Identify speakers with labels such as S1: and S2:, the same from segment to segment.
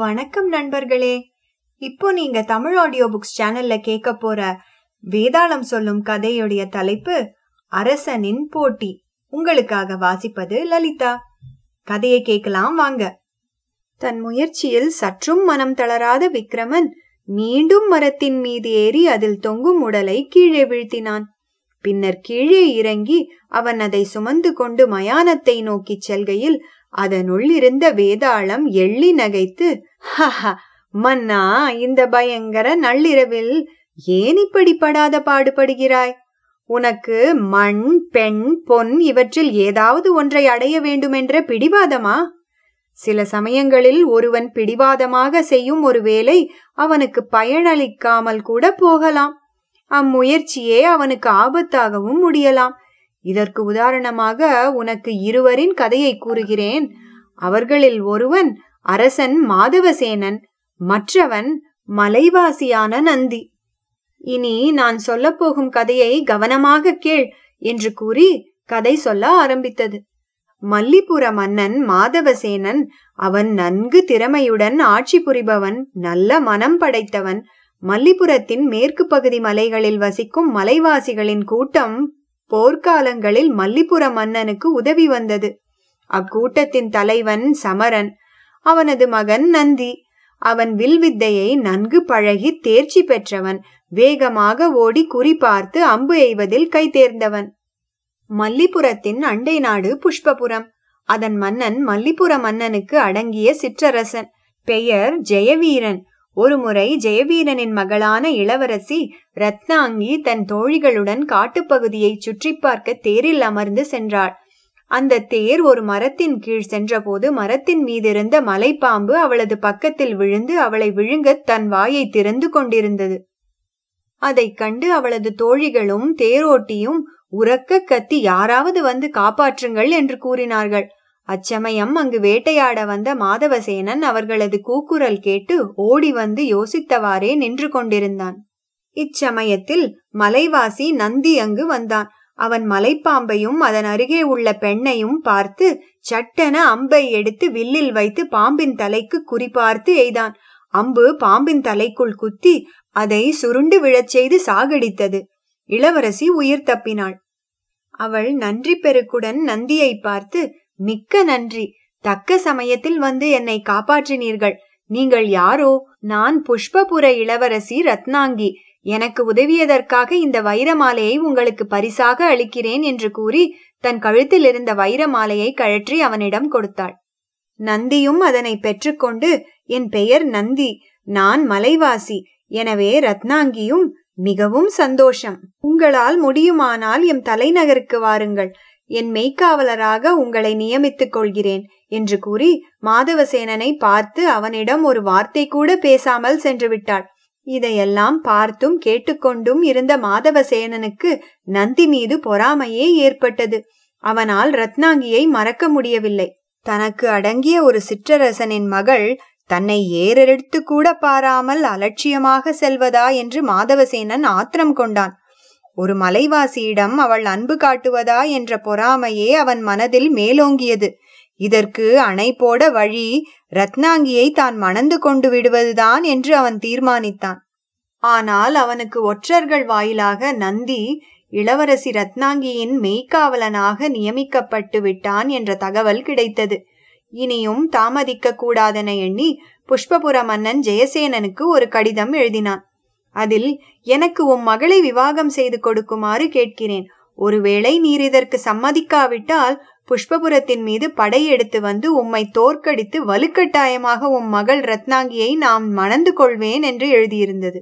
S1: வணக்கம் நண்பர்களே. இப்போ நீங்க தமிழ் ஆடியோ புக்ஸ் சேனல்ல கேட்க போற வேதாளம் சொல்லும் கதையுடைய தலைப்பு அரசனின் போட்டி. உங்களுக்காக வாசிப்பது லலிதா. கதையை கேட்கலாம் வாங்க. தன் முயற்சியில் சற்றும் மனம் தளராத விக்ரமன் மீண்டும் மரத்தின் மீது ஏறி அதில் தொங்கும் உடலை கீழே வீழ்த்தினான். பின்னர் கீழே இறங்கி அவன் அதை சுமந்து கொண்டு மயானத்தை நோக்கிச் செல்கையில் அதனுள் இருந்த வேதாளம் எள்ளி நகைத்து மன்னா இந்த பயங்கர நள்ளிரவில் ஏன் இப்படி படாத பாடுபடுகிறாய்? உனக்கு மண் பெண் பொன் இவற்றில் ஏதாவது ஒன்றை அடைய வேண்டுமென்ற பிடிவாதமா? சில சமயங்களில் ஒருவன் பிடிவாதமாக செய்யும் ஒரு வேலை அவனுக்கு பயனளிக்காமல் கூட போகலாம். அம்முயற்சியே அவனுக்கு ஆபத்தாகவும் முடியலாம். இதற்கு உதாரணமாக உனக்கு இருவரின் கதையை கூறுகிறேன். அவர்களில் ஒருவன் அரசன் மாதவசேனன் மற்றவன் மலைவாசியான நந்தி. இனி நான் சொல்லப்போகும் கதையை கவனமாக கேள் என்று கூறி கதை சொல்ல ஆரம்பித்தது. மல்லிபுர மன்னன் மாதவசேனன் அவன் நன்கு திறமையுடன் ஆட்சி புரிபவன் நல்ல மனம் படைத்தவன் மல்லிபுரத்தின் மேற்கு பகுதி மலைகளில் வசிக்கும் மலைவாசிகளின் கூட்டம் போர்க்காலங்களில் மல்லிபுர மன்னனுக்கு உதவி வந்தது. அக்கூட்டத்தின் தலைவன் சமரன். அவனது மகன் நந்தி. அவன் வில்வித்தையை நன்கு பழகி தேர்ச்சி பெற்றவன். வேகமாக ஓடி குறி பார்த்து அம்பு எய்வதில் கை தேர்ந்தவன். மல்லிபுரத்தின் அண்டை நாடு புஷ்பபுரம். அதன் மன்னன் மல்லிபுர மன்னனுக்கு அடங்கிய சிற்றரசன். பெயர் ஜெயவீரன். ஒருமுறை ஜெயவீரனின் மகளான இளவரசி ரத்னாங்கி தன் தோழிகளுடன் காட்டுப்பகுதியை சுற்றி பார்க்க தேரில் அமர்ந்து சென்றாள். அந்த தேர் ஒரு மரத்தின் கீழ் சென்றபோது மரத்தின் மீதிருந்த மலைப்பாம்பு அவளது பக்கத்தில் விழுந்து அவளை விழுங்க தன் வாயை திறந்து கொண்டிருந்தது. அதைக் கண்டு அவளது தோழிகளும் தேரோட்டியும் உறக்க கத்தி யாராவது வந்து காப்பாற்றுங்கள் என்று கூறினார்கள். அச்சமயம் அங்கு வேட்டையாட வந்த மாதவசேனன் அவர்களது கூக்குரல் கேட்டு ஓடி வந்து யோசித்தவாறே நின்று கொண்டிருந்தான். இச்சமயத்தில் மலைவாசி நந்தி அங்கு வந்தான். அவன் மலைப்பாம்பையும் அதன் அருகே உள்ள பெண்ணையும் பார்த்து சட்டென அம்பை எடுத்து வில்லில் வைத்து பாம்பின் தலைக்கு குறிபார்த்து எய்தான். அம்பு பாம்பின் தலைக்குள் குத்தி அதை சுருண்டு விழச் செய்து சாகடித்தது. இளவரசி உயிர் தப்பினாள். அவள் நன்றி பெருக்குடன் நந்தியை பார்த்து மிக்க நன்றி. தக்க சமயத்தில் வந்து என்னை காப்பாற்றினீர்கள். நீங்கள் யாரோ? நான் புஷ்பபுர இளவரசி ரத்னாங்கி. எனக்கு உதவியதற்காக இந்த வைரமாலையை உங்களுக்கு பரிசாக அளிக்கிறேன் என்று கூறி தன் கழுத்தில் இருந்த வைரமாலையை கழற்றி அவனிடம் கொடுத்தாள். நந்தியும் அதனை பெற்றுக்கொண்டு என் பெயர் நந்தி. நான் மலைவாசி. எனவே ரத்னாங்கியும் மிகவும் சந்தோஷம். உங்களால் முடியுமானால் எம் தலைநகருக்கு வாருங்கள். என் மெய்க்காவலராக உங்களை நியமித்துக் கொள்கிறேன் என்று கூறி மாதவசேனனை பார்த்து அவனிடம் ஒரு வார்த்தை கூட பேசாமல் சென்று விட்டாள் இதையெல்லாம் பார்த்தும் கேட்டுக்கொண்டும் இருந்த மாதவசேனனுக்கு நந்தி மீது பொறாமையே ஏற்பட்டது. அவனால் ரத்னாங்கியை மறக்க முடியவில்லை. தனக்கு அடங்கிய ஒரு சிற்றரசனின் மகள் தன்னை ஏறெடுத்து கூட பாராமல் அலட்சியமாக செல்வதா என்று மாதவசேனன் ஆத்திரம் கொண்டான். ஒரு மலைவாசியிடம் அவள் அன்பு காட்டுவதா என்ற பொறாமையே அவன் மனதில் மேலோங்கியது. இதற்கு அணை போட வழி ரத்னாங்கியை தான் மணந்து கொண்டு விடுவதுதான் என்று அவன் தீர்மானித்தான். ஆனால் அவனுக்கு ஒற்றர்கள் வாயிலாக நந்தி இளவரசி ரத்னாங்கியின் மெய்க்காவலனாக நியமிக்கப்பட்டு விட்டான் என்ற தகவல் கிடைத்தது. இனியும் தாமதிக்க கூடாதென எண்ணி புஷ்பபுர மன்னன் ஜெயசேனனுக்கு ஒரு கடிதம் எழுதினான். அதில் எனக்கு உம் மகளை விவாகம் செய்து கொடுக்குமாறு கேட்கிறேன். ஒருவேளை நீர் இதற்கு சம்மதிக்காவிட்டால் புஷ்பபுரத்தின் மீது படையெடுத்து வந்து உம்மை தோற்கடித்து வலுக்கட்டாயமாக உம் மகள் ரத்னாங்கியை நாம் மணந்து கொள்வேன் என்று எழுதியிருந்தது.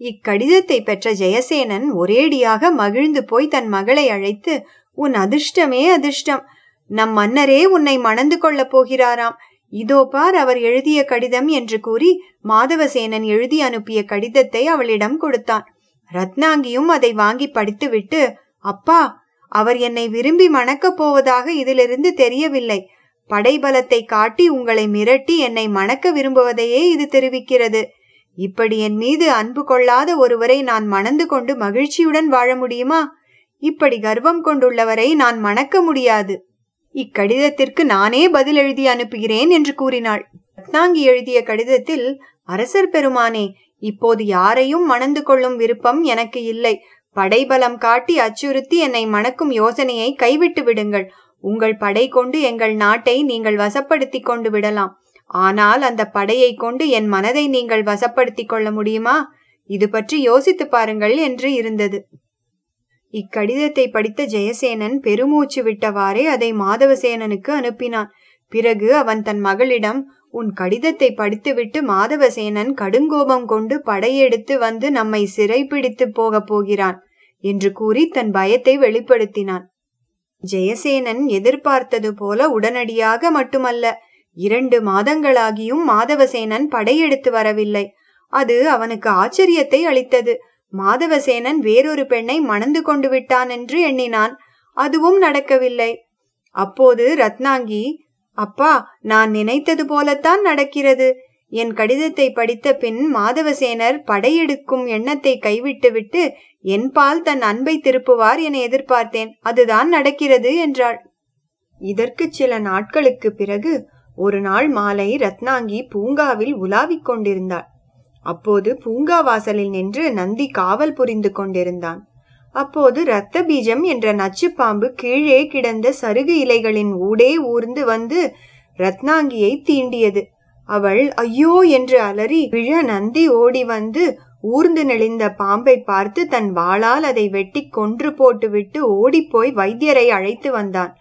S1: இக்கடிதத்தை பெற்ற ஜெயசேனன் ஒரேடியாக மகிழ்ந்து போய் தன் மகளை அழைத்து உன் அதிர்ஷ்டமே அதிர்ஷ்டம். நம் மன்னரே உன்னை மணந்து கொள்ளப் போகிறாராம். இதோ பார் அவர் எழுதிய கடிதம் என்று கூறி மாதவசேனன் எழுதி அனுப்பிய கடிதத்தை அவளிடம் கொடுத்தான். ரத்னாங்கியும் அதை வாங்கி படித்துவிட்டு அப்பா அவர் என்னை விரும்பி மணக்கப் போவதாக இதிலிருந்து தெரியவில்லை. படைபலத்தை காட்டி உங்களை மிரட்டி என்னை மணக்க விரும்புவதையே இது தெரிவிக்கிறது. இப்படி என் மீது அன்பு கொள்ளாத ஒருவரை நான் மணந்து கொண்டு மகிழ்ச்சியுடன் வாழ முடியுமா? இப்படி கர்வம் கொண்டுள்ளவரை நான் மணக்க முடியாது. இக்கடிதத்திற்கு நானே பதில் எழுதி அனுப்புகிறேன் என்று கூறினாள். ரத்னாங்கி எழுதிய கடிதத்தில் அரசர் பெருமானே இப்போது யாரையும் மணந்து கொள்ளும் விருப்பம் எனக்கு இல்லை. படைபலம் காட்டி அச்சுறுத்தி என்னை மணக்கும் யோசனையை கைவிட்டு விடுங்கள். உங்கள் படை கொண்டு எங்கள் நாட்டை நீங்கள் வசப்படுத்திக் கொண்டு விடலாம். ஆனால் அந்த படையை கொண்டு என் மனதை நீங்கள் வசப்படுத்திக் கொள்ள முடியுமா? இது பற்றி யோசித்து பாருங்கள் என்று இருந்தது. இக்கடிதத்தை படித்த ஜெயசேனன் பெருமூச்சு விட்டவாறே அதை மாதவசேனனுக்கு அனுப்பினான். பிறகு அவன் தன் மகளிடம் உன் கடிதத்தை படித்துவிட்டு மாதவசேனன் கடுங்கோபம் கொண்டு படையெடுத்து வந்து நம்மை சிறைப்பிடித்து போகப் போகிறான் என்று கூறி தன் பயத்தை வெளிப்படுத்தினான். ஜெயசேனன் எதிர்பார்த்தது போல உடனடியாக மட்டுமல்ல இரண்டு மாதங்களாகியும் மாதவசேனன் படையெடுத்து வரவில்லை. அது அவனுக்கு ஆச்சரியத்தை அளித்தது. மாதவசேனன் வேறொரு பெண்ணை மணந்து கொண்டு விட்டான் என்று எண்ணினான். அதுவும் நடக்கவில்லை. அப்போது ரத்னாங்கி அப்பா நான் நினைத்தது போலத்தான் நடக்கிறது. என் கடிதத்தை படித்த பின் மாதவசேனர் படையெடுக்கும் எண்ணத்தை கைவிட்டுவிட்டு என்பால் தன் அன்பை திருப்புவார் என எதிர்பார்த்தேன். அதுதான் நடக்கிறது என்றாள். இதற்கு சில நாட்களுக்கு பிறகு ஒரு நாள் மாலை ரத்னாங்கி பூங்காவில் உலாவிக் கொண்டிருந்தாள். அப்போது பூங்கா வாசலில் நின்று நந்தி காவல் புரிந்து கொண்டிருந்தான். அப்போது இரத்த பீஜம் என்ற நச்சு பாம்பு கீழே கிடந்த சருகு இலைகளின் ஊடே ஊர்ந்து வந்து ரத்னாங்கியை தீண்டியது. அவள் ஐயோ என்று அலறி விழ நந்தி ஓடி வந்து ஊர்ந்து நெளிந்த பாம்பை பார்த்து தன் வாளால் அதை வெட்டி கொன்று போட்டுவிட்டு ஓடிப்போய் வைத்தியரை அழைத்து வந்தான்.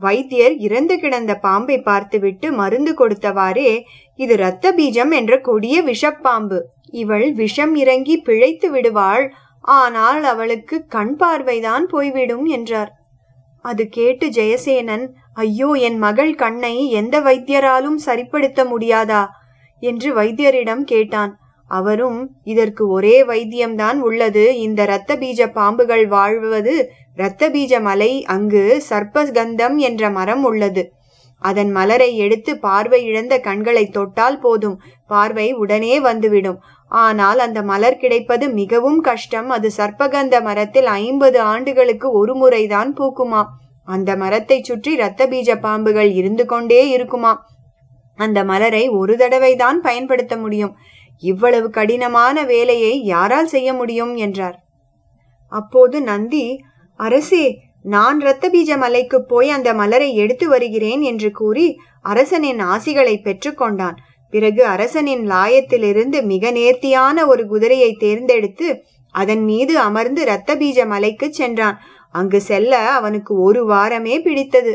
S1: வைத்தியர் இறந்து கிடந்த பாம்பை பார்த்துவிட்டு மருந்து கொடுத்தவாறே இது இரத்த பீஜம் என்ற கொடிய விஷப்பாம்பு. இவள் விஷம் இறங்கி பிழைத்து விடுவாள். ஆனால் அவளுக்கு கண் பார்வைதான் போய்விடும் என்றார். அது கேட்டு ஜெயசேனன் ஐயோ என் மகள் கண்ணை எந்த வைத்தியராலும் சரிப்படுத்த முடியாதா? என்று வைத்தியரிடம் கேட்டான். அவரும் இதற்கு ஒரே வைத்தியம்தான் உள்ளது. இந்த இரத்த பீஜ பாம்புகள் வாழ்வது இரத்த பீஜ மலை அங்கு சர்ப்பகந்தம் என்ற மரம் உள்ளது. அதன் மலரை எடுத்து பார்வை இழந்த கண்களை தொட்டால் போதும். பார்வை உடனே வந்துவிடும். ஆனால் அந்த மலர் கிடைப்பது மிகவும் கஷ்டம். அது சர்ப்பகந்த மரத்தில் ஐம்பது ஆண்டுகளுக்கு ஒரு முறைதான் பூக்குமா? அந்த மரத்தை சுற்றி இரத்த பீஜ பாம்புகள் இருந்து கொண்டே இருக்குமா? அந்த மலரை ஒரு தடவை தான் பயன்படுத்த முடியும். இவ்வளவு கடினமான வேலையை யாரால் செய்ய முடியும்? என்றார். அப்போது நந்தி அரசே நான் இரத்த பீஜ மலைக்கு போய் அந்த மலரை எடுத்து வருகிறேன் என்று கூறி அரசனின் ஆசிகளை பெற்றுக்கொண்டான். பிறகு அரசனின் லாயத்திலிருந்து மிக நேர்த்தியான ஒரு குதிரையை தேர்ந்தெடுத்து அதன் மீது அமர்ந்து இரத்த பீஜ மலைக்கு சென்றான். அங்கு செல்ல அவனுக்கு ஒரு வாரமே பிடித்தது.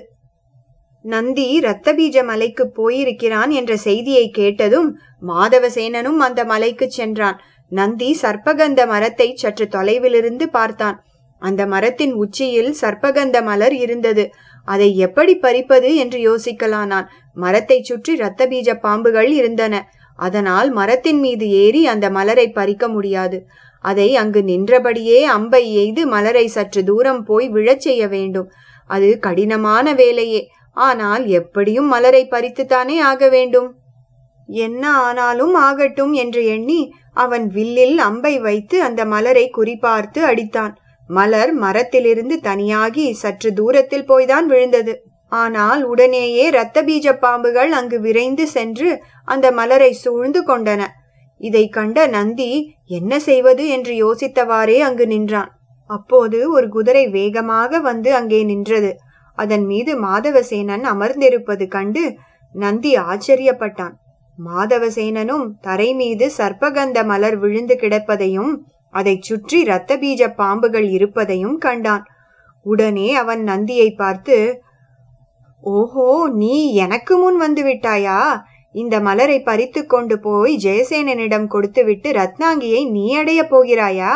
S1: நந்தி இரத்த பீஜ மலைக்கு போயிருக்கிறான் என்ற செய்தியை கேட்டதும் மாதவசேனனும் அந்த மலைக்கு சென்றான். நந்தி சர்ப்பகந்த மரத்தை சற்று தொலைவிலிருந்து பார்த்தான். அந்த மரத்தின் உச்சியில் சர்ப்பகந்த மலர் இருந்தது. அதை எப்படி பறிப்பது என்று யோசிக்கலானான் மரத்தை சுற்றி இரத்த பீஜ பாம்புகள் இருந்தன. அதனால் மரத்தின் மீது ஏறி அந்த மலரை பறிக்க முடியாது. அதை அங்கு நின்றபடியே அம்பை எய்து மலரை சற்று தூரம் போய் விழச் செய்ய வேண்டும். அது கடினமான வேலையே. ஆனால் எப்படியும் மலரை பறித்துத்தானே ஆக வேண்டும்? என்ன ஆனாலும் ஆகட்டும் என்று எண்ணி அவன் வில்லில் அம்பை வைத்து அந்த மலரை குறிபார்த்து அடித்தான். மலர் மரத்திலிருந்து தனியாகி சற்று தூரத்தில் போய்தான் விழுந்தது. ஆனால் உடனேயே இரத்த பீஜ பாம்புகள் அங்கு விரைந்து சென்று அந்த மலரை சூழ்ந்து கொண்டன. இதை கண்ட நந்தி என்ன செய்வது? என்று யோசித்தவாறே அங்கு நின்றான். அப்போது ஒரு குதிரை வேகமாக வந்து அங்கே நின்றது. அதன் மீது மாதவசேனன் அமர்ந்திருப்பது கண்டு நந்தி ஆச்சரியப்பட்டான். மாதவசேனனும் தரை மீது சர்ப்பகந்த மலர் விழுந்து கிடப்பதையும் அதைச் சுற்றி இரத்த பீஜ பாம்புகள் இருப்பதையும் கண்டான். உடனே அவன் நந்தியை பார்த்து ஓஹோ நீ எனக்கு முன் வந்து விட்டாயா இந்த மலரை பறித்து கொண்டு போய் ஜெயசேனனிடம் கொடுத்துவிட்டு ரத்னாங்கியை நீ அடையப் போகிறாயா?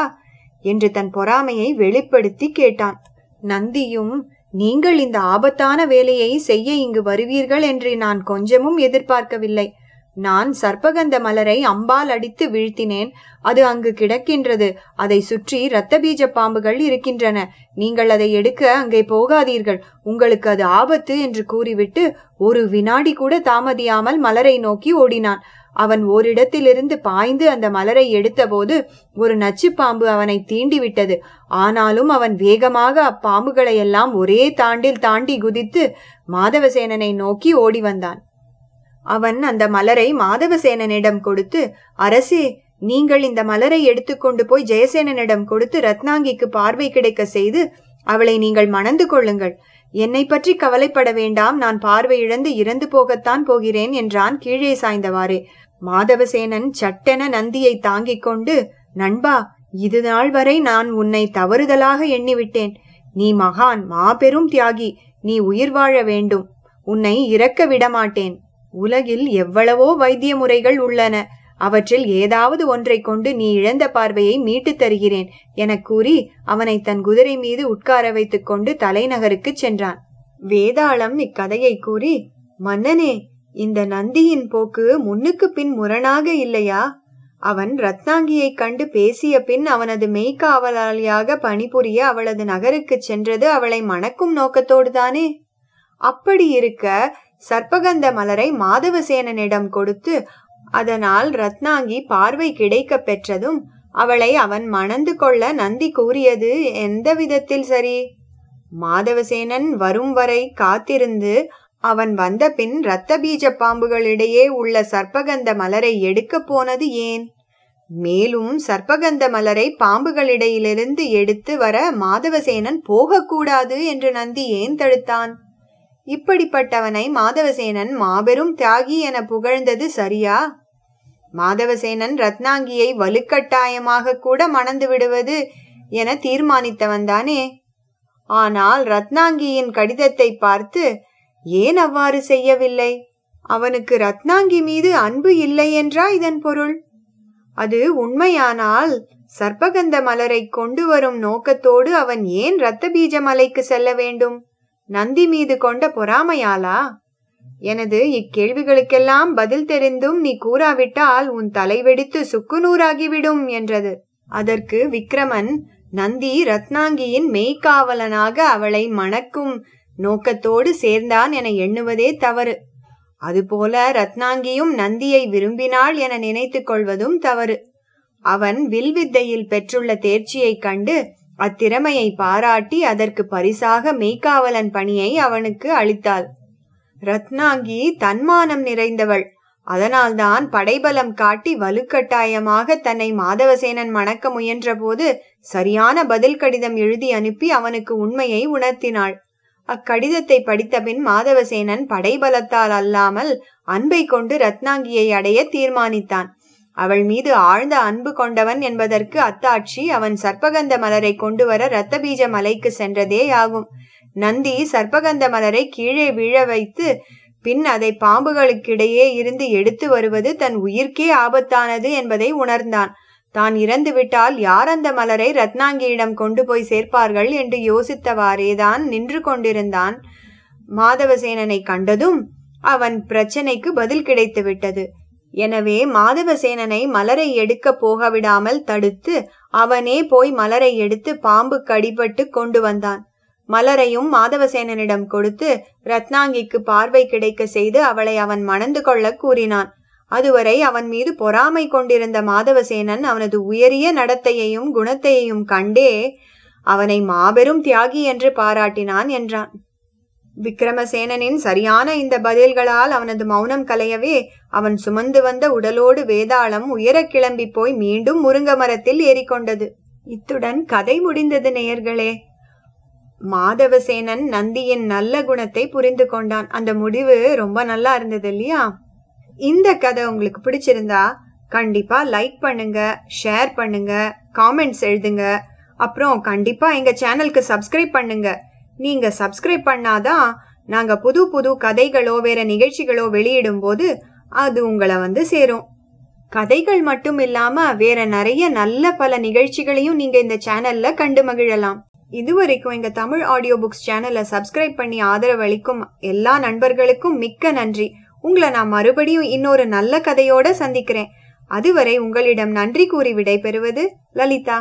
S1: என்று தன் பொறாமையை வெளிப்படுத்தி கேட்டான். நந்தியும் நீங்கள் இந்த ஆபத்தான வேலையை செய்ய இங்கு வருவீர்கள் என்று நான் கொஞ்சமும் எதிர்பார்க்கவில்லை. நான் சர்ப்பகந்த மலரை அம்பால் அடித்து வீழ்த்தினேன். அது அங்கு கிடக்கின்றது. அதை சுற்றி இரத்த பீஜ பாம்புகள் இருக்கின்றன. நீங்கள் அதை எடுக்க அங்கே போகாதீர்கள். உங்களுக்கு அது ஆபத்து என்று கூறிவிட்டு ஒரு வினாடி கூட தாமதியாமல் மலரை நோக்கி ஓடினான். அவன் ஓரிடத்திலிருந்து பாய்ந்து அந்த மலரை எடுத்தபோது ஒரு நச்சு பாம்பு அவனை தீண்டிவிட்டது. ஆனாலும் அவன் வேகமாக அப்பாம்புகளை எல்லாம் ஒரே தாண்டில் தாண்டி குதித்து மாதவசேனனை நோக்கி ஓடி வந்தான். அவன் அந்த மலரை மாதவசேனனிடம் கொடுத்து அரசே நீங்கள் இந்த மலரை எடுத்துக்கொண்டு போய் ஜெயசேனனிடம் கொடுத்து ரத்னாங்கிக்கு பார்வை கிடைக்க செய்து அவளை நீங்கள் மணந்து கொள்ளுங்கள். என்னை பற்றி கவலைப்பட வேண்டாம். நான் பார்வை இழந்து இறந்து போகத்தான் போகிறேன் என்றான் கீழே சாய்ந்தவாறே. மாதவசேனன் சட்டென நந்தியை தாங்கிக் கொண்டு நண்பா இது நாள் வரை நான் உன்னை தவறுதலாக எண்ணிவிட்டேன். நீ மகான் மாபெரும் தியாகி நீ உயிர் வாழ வேண்டும். உன்னை இறக்க விடமாட்டேன். உலகில் எவ்வளவோ வைத்திய முறைகள் உள்ளன. அவற்றில் ஏதாவது ஒன்றை கொண்டு நீ இழந்த பார்வையை மீட்டுத் தருகிறேன் எனக் கூறி அவனை தன் குதிரை மீது உட்கார வைத்துக் கொண்டு தலைநகருக்கு சென்றான். வேதாளம் இக்கதையை கூறி மன்னனே இந்த நந்தியின் போக்கு முன்னுக்கு பின் முரணாக இல்லையா? அவன் ரத்னாங்கியைக் கண்டு பேசிய பின் அவனது மெய்க்காவலாளியாக பணிபுரிய அவளது நகருக்குச் சென்றது அவளை மணக்கும் நோக்கத்தோடுதானே? அப்படி இருக்க சர்ப்பகந்த மலரை மாதவசேனனிடம் கொடுத்து அதனால் ரத்னாங்கி பார்வை கிடைக்கப் பெற்றதும் அவளை அவன் மணந்து கொள்ள நந்தி கூறியது எந்த விதத்தில் சரி? மாதவசேனன் வரும் வரை காத்திருந்து அவன் வந்த பின் இரத்த பீஜ பாம்புகளிடையே உள்ள சர்ப்பகந்த மலரை எடுக்கப் போனது ஏன்? மேலும் சர்ப்பகந்த மலரை பாம்புகளிடையிலிருந்து எடுத்து வர மாதவசேனன் போகக்கூடாது என்று நந்தி ஏன் தடுத்தான்? இப்படிப்பட்டவனை மாதவசேனன் மாபெரும் தியாகி என புகழ்ந்தது சரியா? மாதவசேனன் ரத்னாங்கியை வலுக்கட்டாயமாக கூட மணந்து விடுவது என தீர்மானித்தவன்தானே ஆனால் ரத்னாங்கியின் கடிதத்தை பார்த்து ஏன் அவ்வாறு செய்யவில்லை? அவனுக்கு ரத்னாங்கி மீது அன்பு இல்லை என்றா இதன் பொருள்? அது உண்மையானால் சர்ப்பகந்த மலரை கொண்டு வரும் நோக்கத்தோடு அவன் ஏன் இரத்த பீஜ மலைக்கு செல்ல வேண்டும்? நந்தி மீது கொண்ட பொறாமையாலா எனது இக்கேள்விகளுக்கெல்லாம் பதில் தெரிந்தும் நீ கூறாவிட்டால் உன் தலை வெடித்து சுக்குநூறாகிவிடும் என்றது. அதற்கு விக்ரமன் நந்தி ரத்னாங்கியின் மெய்க்காவலனாக அவளை மணக்கும் நோக்கத்தோடு சேர்ந்தான் என எண்ணுவதே தவறு. அதுபோல ரத்னாங்கியும் நந்தியை விரும்பினாள் என நினைத்துக் கொள்வதும் தவறு. அவன் வில்வித்தையில் பெற்றுள்ள தேர்ச்சியைக் கண்டு அத்திறமையை பாராட்டி அதற்கு பரிசாக மெய்க்காவலன் பணியை அவனுக்கு அளித்தாள். ரத்னாங்கி தன்மானம் நிறைந்தவள். அதனால்தான் படைபலம் காட்டி வலுக்கட்டாயமாக தன்னை மாதவசேனன் மணக்க முயன்றபோது சரியான பதில் கடிதம் எழுதி அனுப்பி அவனுக்கு உண்மையை உணர்த்தினாள். அக்கடிதத்தை படித்தபின் மாதவசேனன் படைபலத்தால் அல்லாமல் அன்பை கொண்டு ரத்னாங்கியை அடைய தீர்மானித்தான். அவள் மீது ஆழ்ந்த அன்பு கொண்டவன் என்பதற்கு அத்தாட்சி அவன் சர்ப்பகந்த மலரை கொண்டு வர இரத்தபீஜ மலைக்கு சென்றதே ஆகும். நந்தி சர்ப்பகந்த மலரை கீழே வீழ வைத்து பின் அதை பாம்புகளுக்கிடையே இருந்து எடுத்து வருவது தன் உயிர்க்கே ஆபத்தானது என்பதை உணர்ந்தான். தான் இறந்துவிட்டால் யார் அந்த மலரை ரத்னாங்கியிடம் கொண்டு போய் சேர்ப்பார்கள் என்று யோசித்தவாறேதான் நின்று கொண்டிருந்தான். மாதவசேனனை கண்டதும் அவன் பிரச்சனைக்கு பதில் கிடைத்து விட்டது எனவே மாதவசேனனை மலரை எடுக்க போகவிடாமல் தடுத்து அவனே போய் மலரை எடுத்து பாம்பு கடிபட்டு கொண்டு வந்தான். மலரையும் மாதவசேனனிடம் கொடுத்து ரத்னாங்கிக்கு பார்வை கிடைக்க செய்து அவளை அவன் மணந்து கொள்ள கூறினான். அதுவரை அவன் மீது பொறாமை கொண்டிருந்த மாதவசேனன் அவனது உயரிய நடத்தையையும் குணத்தையும் கண்டே அவனை மாபெரும் தியாகி என்று பாராட்டினான் என்றான். விக்ரமசேனனின் சரியான இந்த பதில்களால் அவனது மௌனம் கலையவே அவன் சுமந்து வந்த உடலோடு வேதாளம் உயரக் கிளம்பி போய் மீண்டும் முருங்க மரத்தில் ஏறிக்கொண்டது. இத்துடன் கதை முடிந்தது நேயர்களே. மாதவசேனன் நந்தியின் நல்ல குணத்தை புரிந்து கொண்டான். அந்த முடிவு ரொம்ப நல்லா இருந்தது இல்லையா? இந்த கதை உங்களுக்கு பிடிச்சிருந்தா கண்டிப்பா லைக் பண்ணுங்க ஷேர் பண்ணுங்க காமெண்ட்ஸ் எழுதுங்க. அப்புறம் கண்டிப்பா எங்க சேனலுக்கு சப்ஸ்கிரைப் பண்ணுங்க. நீங்க சப்ஸ்கிரைப் பண்ணாதான் நாங்க புது புது கதைகளோ வேற நிகழ்ச்சிகளோ வெளியிடும் போது அது உங்களை வந்து சேரும். கதைகள் மட்டும் இல்லாம வேற நிறைய நல்ல பல நிகழ்ச்சிகளையும் நீங்க இந்த சேனல்ல கண்டு மகிழலாம். இதுவரைக்கும் எங்க தமிழ் ஆடியோ புக்ஸ் சேனலை சப்ஸ்கிரைப் பண்ணி ஆதரவளிக்கும் எல்லா நண்பர்களுக்கும் மிக்க நன்றி. உங்களை நான் மறுபடியும் இன்னொரு நல்ல கதையோட சந்திக்கிறேன். அதுவரை உங்களிடம் நன்றி கூறி விடைபெறுவது லலிதா.